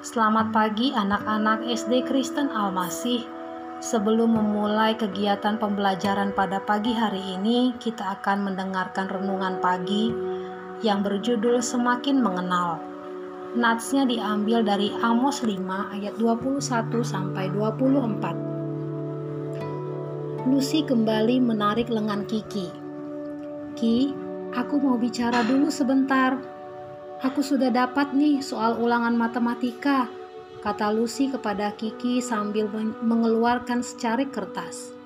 Selamat pagi anak-anak SD Kristen Almasih. Sebelum memulai kegiatan pembelajaran pada pagi hari ini, kita akan mendengarkan renungan pagi yang berjudul Semakin Mengenal. Natsnya diambil dari Amos 5 ayat 21 sampai 24. Lucy kembali menarik lengan Kiki. Ki, aku mau bicara dulu sebentar. Aku sudah dapat nih soal ulangan matematika, kata Lucy kepada Kiki sambil mengeluarkan secarik kertas.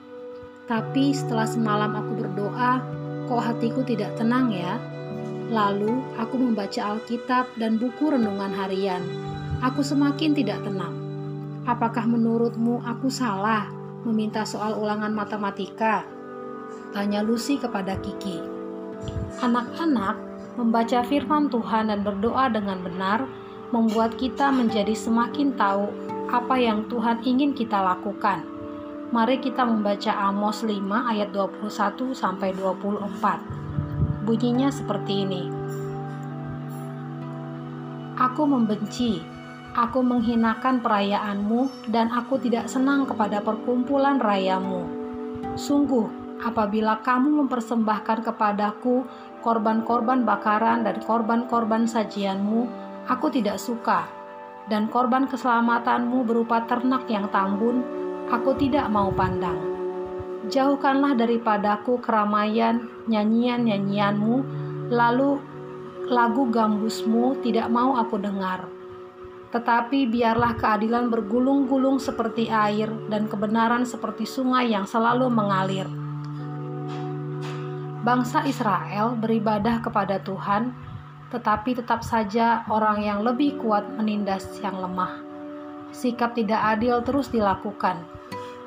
Tapi setelah semalam aku berdoa, kok hatiku tidak tenang ya? Lalu aku membaca Alkitab dan buku renungan harian. Aku semakin tidak tenang. Apakah menurutmu aku salah meminta soal ulangan matematika? Tanya Lucy kepada Kiki. Anak-anak Membaca firman Tuhan dan berdoa dengan benar membuat kita menjadi semakin tahu apa yang Tuhan ingin kita lakukan. Mari kita membaca Amos 5 ayat 21 sampai 24. Bunyinya seperti ini. Aku membenci, aku menghinakan perayaanmu dan aku tidak senang kepada perkumpulan rayamu. Sungguh, apabila kamu mempersembahkan kepadaku korban-korban bakaran dan korban-korban sajianmu, aku tidak suka. Dan korban keselamatanmu berupa ternak yang tambun, aku tidak mau pandang. Jauhkanlah daripadaku keramaian nyanyian-nyanyianmu, lalu lagu gambusmu tidak mau aku dengar. Tetapi biarlah keadilan bergulung-gulung seperti air dan kebenaran seperti sungai yang selalu mengalir bangsa Israel beribadah kepada Tuhan, tetapi tetap saja orang yang lebih kuat menindas yang lemah. Sikap tidak adil terus dilakukan.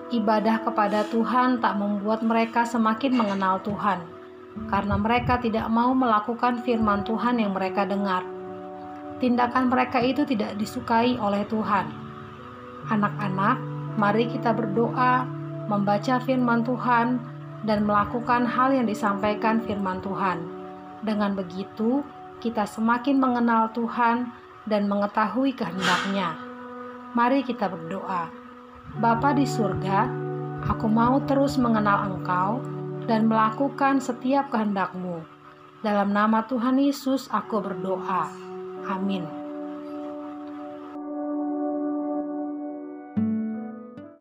Ibadah kepada Tuhan tak membuat mereka semakin mengenal Tuhan, karena mereka tidak mau melakukan firman Tuhan yang mereka dengar. Tindakan mereka itu tidak disukai oleh Tuhan. Anak-anak, mari kita berdoa, membaca firman Tuhan, dan melakukan hal yang disampaikan firman Tuhan. Dengan begitu, kita semakin mengenal Tuhan dan mengetahui kehendaknya. Mari kita berdoa. Bapa di surga, aku mau terus mengenal Engkau dan melakukan setiap kehendakmu. Dalam nama Tuhan Yesus aku berdoa. Amin.